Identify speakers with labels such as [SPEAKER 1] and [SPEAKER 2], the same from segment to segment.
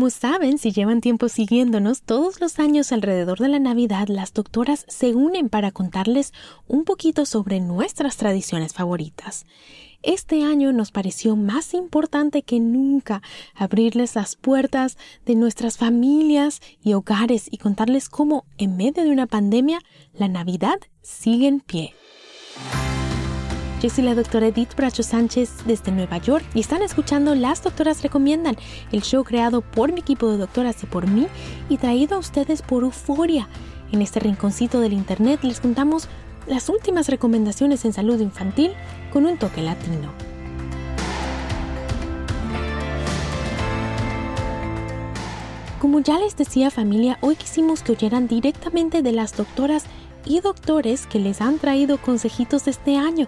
[SPEAKER 1] Como saben, si llevan tiempo siguiéndonos, todos los años alrededor de la Navidad las doctoras se unen para contarles un poquito sobre nuestras tradiciones favoritas. Este año nos pareció más importante que nunca abrirles las puertas de nuestras familias y hogares y contarles cómo, en medio de una pandemia, la Navidad sigue en pie. Yo soy la doctora Edith Bracho Sánchez desde Nueva York y están escuchando Las Doctoras Recomiendan, el show creado por mi equipo de doctoras y por mí y traído a ustedes por Euforia. En este rinconcito del Internet les contamos las últimas recomendaciones en salud infantil con un toque latino. Como ya les decía familia, hoy quisimos que oyeran directamente de las doctoras y doctores que les han traído consejitos este año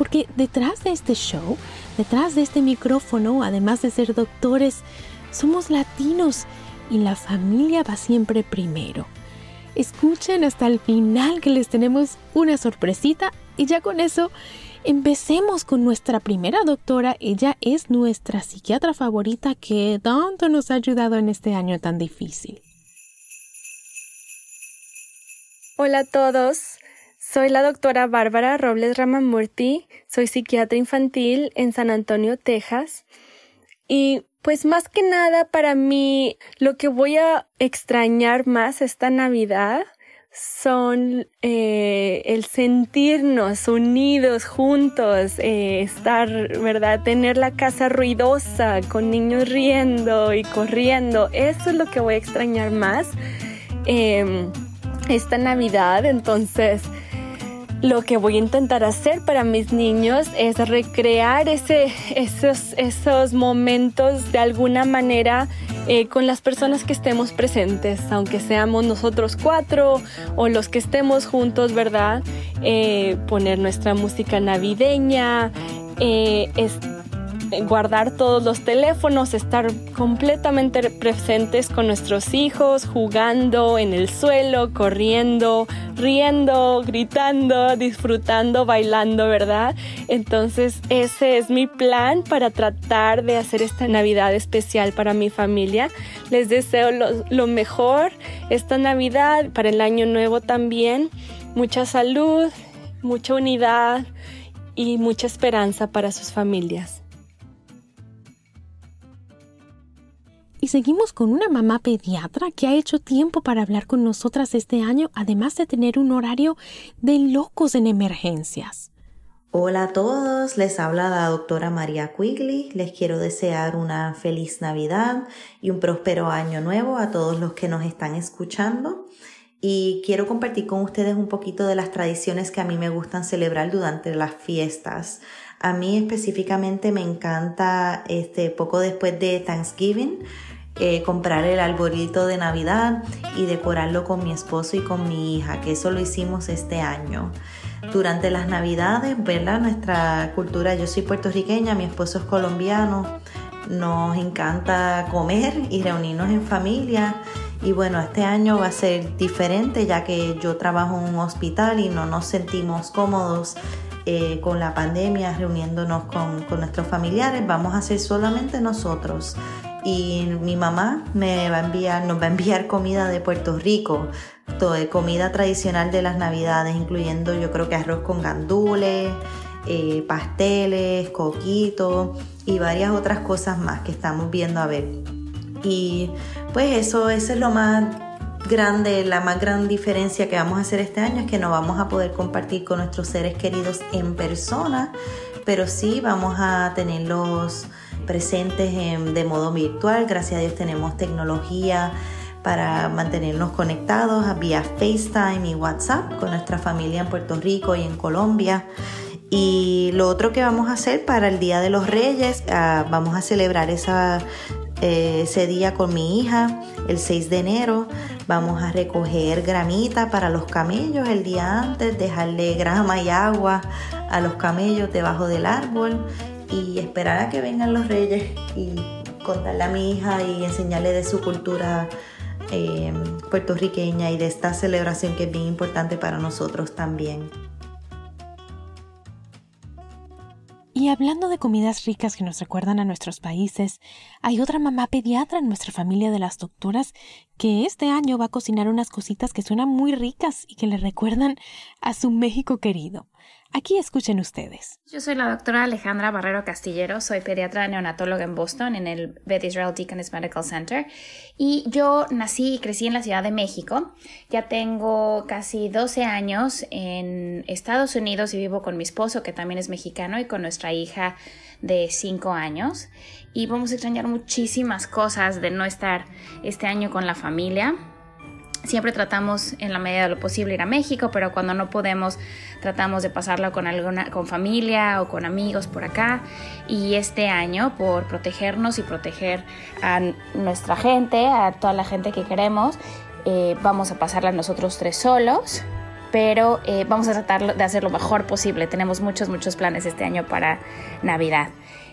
[SPEAKER 1] porque detrás de este show, detrás de este micrófono, además de ser doctores, somos latinos y la familia va siempre primero. Escuchen hasta el final que les tenemos una sorpresita y ya con eso empecemos con nuestra primera doctora. Ella es nuestra psiquiatra favorita que tanto nos ha ayudado en este año tan difícil.
[SPEAKER 2] Hola a todos, soy la doctora Bárbara Robles Ramamurti, soy psiquiatra infantil en San Antonio, Texas. Y pues más que nada para mí lo que voy a extrañar más esta Navidad son eh, el sentirnos unidos juntos, eh, estar, ¿verdad? Tener la casa ruidosa con niños riendo y corriendo. Eso es lo que voy a extrañar más em, esta Navidad. Entonces, lo que voy a intentar hacer para mis niños es recrear ese, esos, esos momentos de alguna manera eh, con las personas que estemos presentes, aunque seamos nosotros cuatro o los que estemos juntos, ¿verdad? Eh, poner nuestra música navideña, eh, guardar todos los teléfonos, estar completamente presentes con nuestros hijos, jugando en el suelo, corriendo, riendo, gritando, disfrutando, bailando, ¿verdad? Entonces ese es mi plan para tratar de hacer esta Navidad especial para mi familia. Les deseo lo, mejor esta Navidad, para el año nuevo también. Mucha salud, mucha unidad y mucha esperanza para sus familias.
[SPEAKER 1] Y seguimos con una mamá pediatra que ha hecho tiempo para hablar con nosotras este año, además de tener un horario de locos en emergencias.
[SPEAKER 3] Hola a todos, les habla la doctora María Quigley. Les quiero desear una feliz Navidad y un próspero año nuevo a todos los que nos están escuchando. Y quiero compartir con ustedes un poquito de las tradiciones que a mí me gustan celebrar durante las fiestas. A mí específicamente me encanta este poco después de Thanksgiving eh, comprar el arbolito de Navidad y decorarlo con mi esposo y con mi hija, que eso lo hicimos este año. Durante las Navidades, ¿verdad? Nuestra cultura, yo soy puertorriqueña, mi esposo es colombiano, nos encanta comer y reunirnos en familia. Y bueno, este año va a ser diferente ya que yo trabajo en un hospital y no nos sentimos cómodos eh, con la pandemia reuniéndonos con, nuestros familiares. Vamos a ser solamente nosotros y mi mamá me va a enviar, nos va a enviar comida de Puerto Rico, toda comida tradicional de las navidades, incluyendo yo creo que arroz con gandules, eh, pasteles, coquitos y varias otras cosas más que estamos viendo a ver. Y pues eso, eso es lo más grande, la más gran diferencia que vamos a hacer este año es que no vamos a poder compartir con nuestros seres queridos en persona, pero sí vamos a tenerlos presentes de modo virtual. Gracias a Dios tenemos tecnología para mantenernos conectados vía FaceTime y WhatsApp con nuestra familia en Puerto Rico y en Colombia. Y lo otro que vamos a hacer para el Día de los Reyes, ah, vamos a celebrar esa, eh, ese día con mi hija el 6 de enero. Vamos a recoger gramita para los camellos el día antes, dejarle grama y agua a los camellos debajo del árbol y esperar a que vengan los reyes y contarle a mi hija y enseñarle de su cultura eh, puertorriqueña y de esta celebración que es bien importante para nosotros también.
[SPEAKER 1] Y hablando de comidas ricas que nos recuerdan a nuestros países, hay otra mamá pediatra en nuestra familia de las doctoras que este año va a cocinar unas cositas que suenan muy ricas y que le recuerdan a su México querido. Aquí escuchen ustedes.
[SPEAKER 4] Yo soy la doctora Alejandra Barrero Castillero, soy pediatra neonatóloga en Boston, en el Beth Israel Deaconess Medical Center. Y yo nací y crecí en la Ciudad de México. Ya tengo casi 12 años en Estados Unidos y vivo con mi esposo, que también es mexicano, y con nuestra hija de 5 años. Y vamos a extrañar muchísimas cosas de no estar este año con la familia. Siempre tratamos en la medida de lo posible ir a México, pero cuando no podemos tratamos de pasarlo con alguna con familia o con amigos por acá. Y este año por protegernos y proteger a nuestra gente, a toda la gente que queremos, eh, vamos a pasarla nosotros tres solos, pero eh, vamos a tratar de hacer lo mejor posible. Tenemos muchos muchos planes este año para Navidad.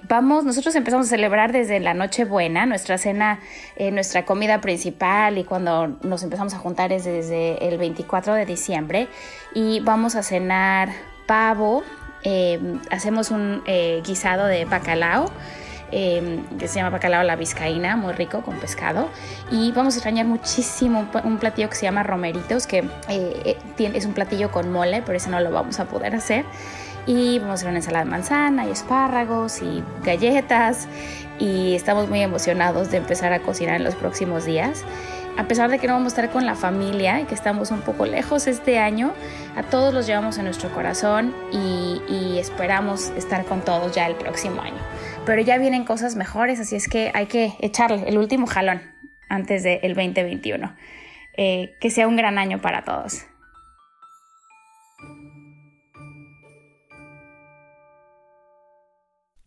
[SPEAKER 4] Vamos, nosotros empezamos a celebrar desde la Nochebuena, nuestra cena, eh, nuestra comida principal y cuando nos empezamos a juntar es desde el 24 de diciembre y vamos a cenar pavo, eh, hacemos un eh, guisado de bacalao. Que se llama bacalao la vizcaína, muy rico con pescado. Y vamos a extrañar muchísimo un platillo que se llama romeritos, que es un platillo con mole, pero ese no lo vamos a poder hacer y vamos a hacer una ensalada de manzana y espárragos y galletas y estamos muy emocionados de empezar a cocinar en los próximos días. A pesar de que no vamos a estar con la familia y que estamos un poco lejos este año, a todos los llevamos en nuestro corazón y, esperamos estar con todos ya el próximo año. Pero ya vienen cosas mejores, así es que hay que echarle el último jalón antes del 2021. Eh, que sea un gran año para todos.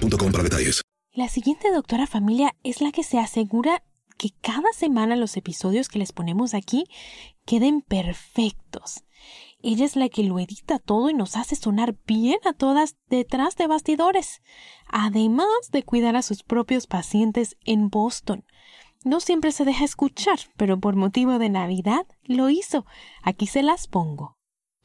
[SPEAKER 5] para detalles.
[SPEAKER 1] La siguiente doctora familia es la que se asegura que cada semana los episodios que les ponemos aquí queden perfectos. Ella es la que lo edita todo y nos hace sonar bien a todas detrás de bastidores, además de cuidar a sus propios pacientes en Boston. No siempre se deja escuchar, pero por motivo de Navidad lo hizo. Aquí se las pongo.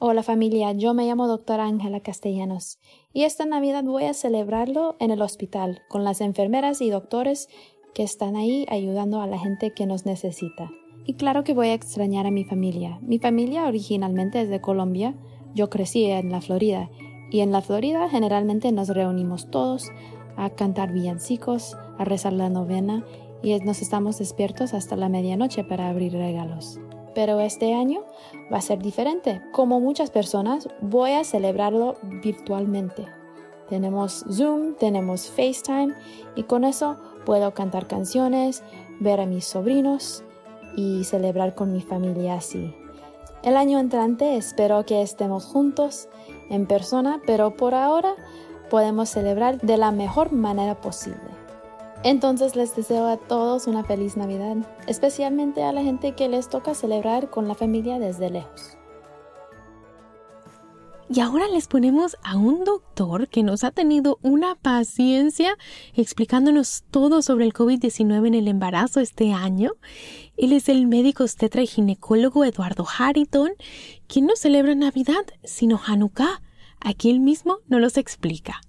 [SPEAKER 6] Hola familia, yo me llamo doctora Ángela Castellanos y esta Navidad voy a celebrarlo en el hospital con las enfermeras y doctores que están ahí ayudando a la gente que nos necesita. Y claro que voy a extrañar a mi familia. Mi familia originalmente es de Colombia, yo crecí en la Florida y en la Florida generalmente nos reunimos todos a cantar villancicos, a rezar la novena y nos estamos despiertos hasta la medianoche para abrir regalos. Pero este año va a ser diferente. Como muchas personas, voy a celebrarlo virtualmente. Tenemos Zoom, tenemos FaceTime y con eso puedo cantar canciones, ver a mis sobrinos y celebrar con mi familia así. El año entrante espero que estemos juntos en persona, pero por ahora podemos celebrar de la mejor manera posible. Entonces les deseo a todos una feliz Navidad, especialmente a la gente que les toca celebrar con la familia desde lejos.
[SPEAKER 1] Y ahora les ponemos a un doctor que nos ha tenido una paciencia explicándonos todo sobre el COVID-19 en el embarazo este año. Él es el médico obstetra y ginecólogo Eduardo Harrington, quien no celebra Navidad, sino Hanukkah. Aquí él mismo nos los explica.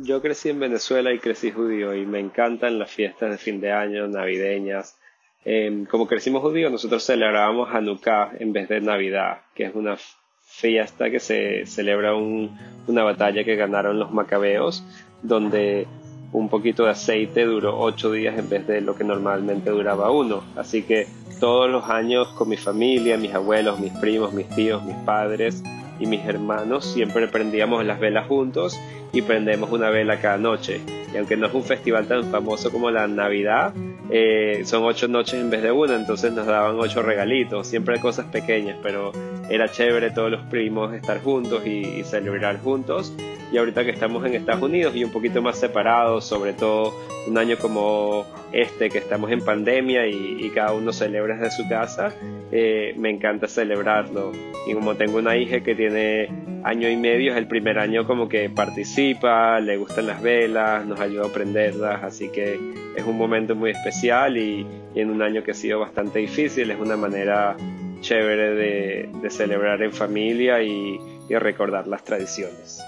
[SPEAKER 7] Yo crecí en Venezuela y crecí judío y me encantan las fiestas de fin de año, navideñas. Em, como crecimos judíos, nosotros celebrábamos Hanukkah en vez de Navidad, que es una fiesta que se celebra una batalla que ganaron los macabeos, donde un poquito de aceite duró ocho días en vez de lo que normalmente duraba uno. Así que todos los años con mi familia, mis abuelos, mis primos, mis tíos, mis padres y mis hermanos siempre prendíamos las velas juntos y prendemos una vela cada noche. Y aunque no es un festival tan famoso como la Navidad, eh, son ocho noches en vez de una, entonces nos daban ocho regalitos, siempre cosas pequeñas, pero era chévere todos los primos estar juntos y, celebrar juntos. Y ahorita que estamos en Estados Unidos y un poquito más separados, sobre todo un año como este, que estamos en pandemia y, cada uno celebra desde su casa, eh, me encanta celebrarlo. Y como tengo una hija que tiene año y medio, es el primer año como que participa, le gustan las velas, nos ayuda a prenderlas, así que es un momento muy especial y, en un año que ha sido bastante difícil, es una manera chévere de, celebrar en familia y recordar las tradiciones.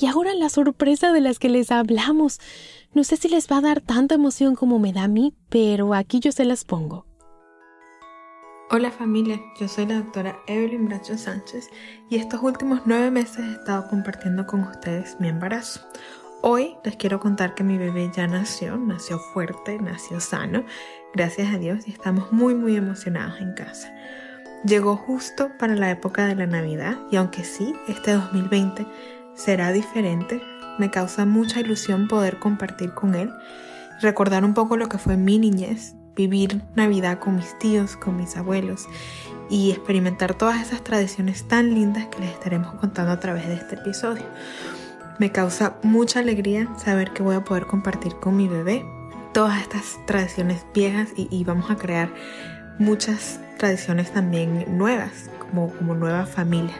[SPEAKER 1] Y ahora la sorpresa de las que les hablamos. No sé si les va a dar tanta emoción como me da a mí, pero aquí yo se las pongo.
[SPEAKER 8] Hola familia, yo soy la doctora Evelyn Bracho Sánchez y estos últimos nueve meses he estado compartiendo con ustedes mi embarazo. Hoy les quiero contar que mi bebé ya nació, nació fuerte, nació sano, gracias a Dios, y estamos muy muy emocionados en casa. Llegó justo para la época de la Navidad y aunque sí, este 2020 será diferente, me causa mucha ilusión poder compartir con él, recordar un poco lo que fue mi niñez, vivir Navidad con mis tíos, con mis abuelos y experimentar todas esas tradiciones tan lindas que les estaremos contando a través de este episodio. Me causa mucha alegría saber que voy a poder compartir con mi bebé todas estas tradiciones viejas y, vamos a crear muchas tradiciones también nuevas, como, nueva familia.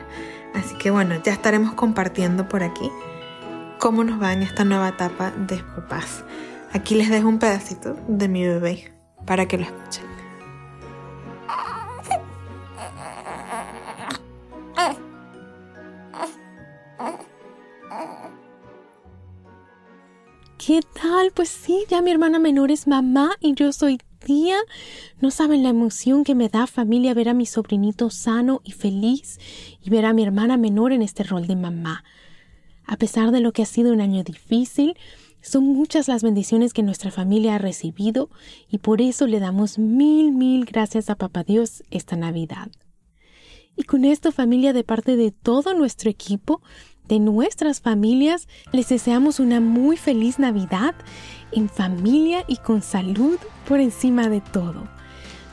[SPEAKER 8] Así que bueno, ya estaremos compartiendo por aquí cómo nos va en esta nueva etapa de papás. Aquí les dejo un pedacito de mi bebé para que lo escuchen.
[SPEAKER 1] ¿Qué tal? Pues sí, ya mi hermana menor es mamá y yo soy tía. No saben la emoción que me da familia ver a mi sobrinito sano y feliz y ver a mi hermana menor en este rol de mamá. A pesar de lo que ha sido un año difícil, son muchas las bendiciones que nuestra familia ha recibido y por eso le damos mil, mil gracias a Papá Dios esta Navidad. Y con esto familia de parte de todo nuestro equipo, de nuestras familias. Les deseamos una muy feliz Navidad en familia y con salud por encima de todo.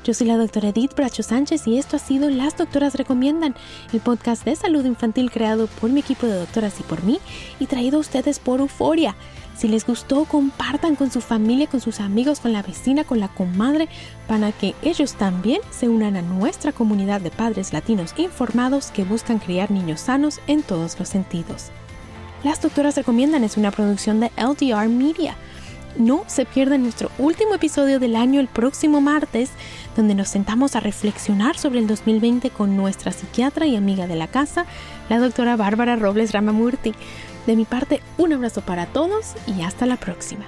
[SPEAKER 1] Yo soy la doctora Edith Bracho Sánchez y esto ha sido Las Doctoras Recomiendan, el podcast de salud infantil creado por mi equipo de doctoras y por mí y traído a ustedes por Euforia si les gustó, compartan con su familia, con sus amigos, con la vecina, con la comadre, para que ellos también se unan a nuestra comunidad de padres latinos informados que buscan criar niños sanos en todos los sentidos. Las Doctoras Recomiendan es una producción de LDR Media. No se pierdan nuestro último episodio del año el próximo martes, donde nos sentamos a reflexionar sobre el 2020 con nuestra psiquiatra y amiga de la casa, la doctora Bárbara Robles Ramamurti. De mi parte, un abrazo para todos y hasta la próxima.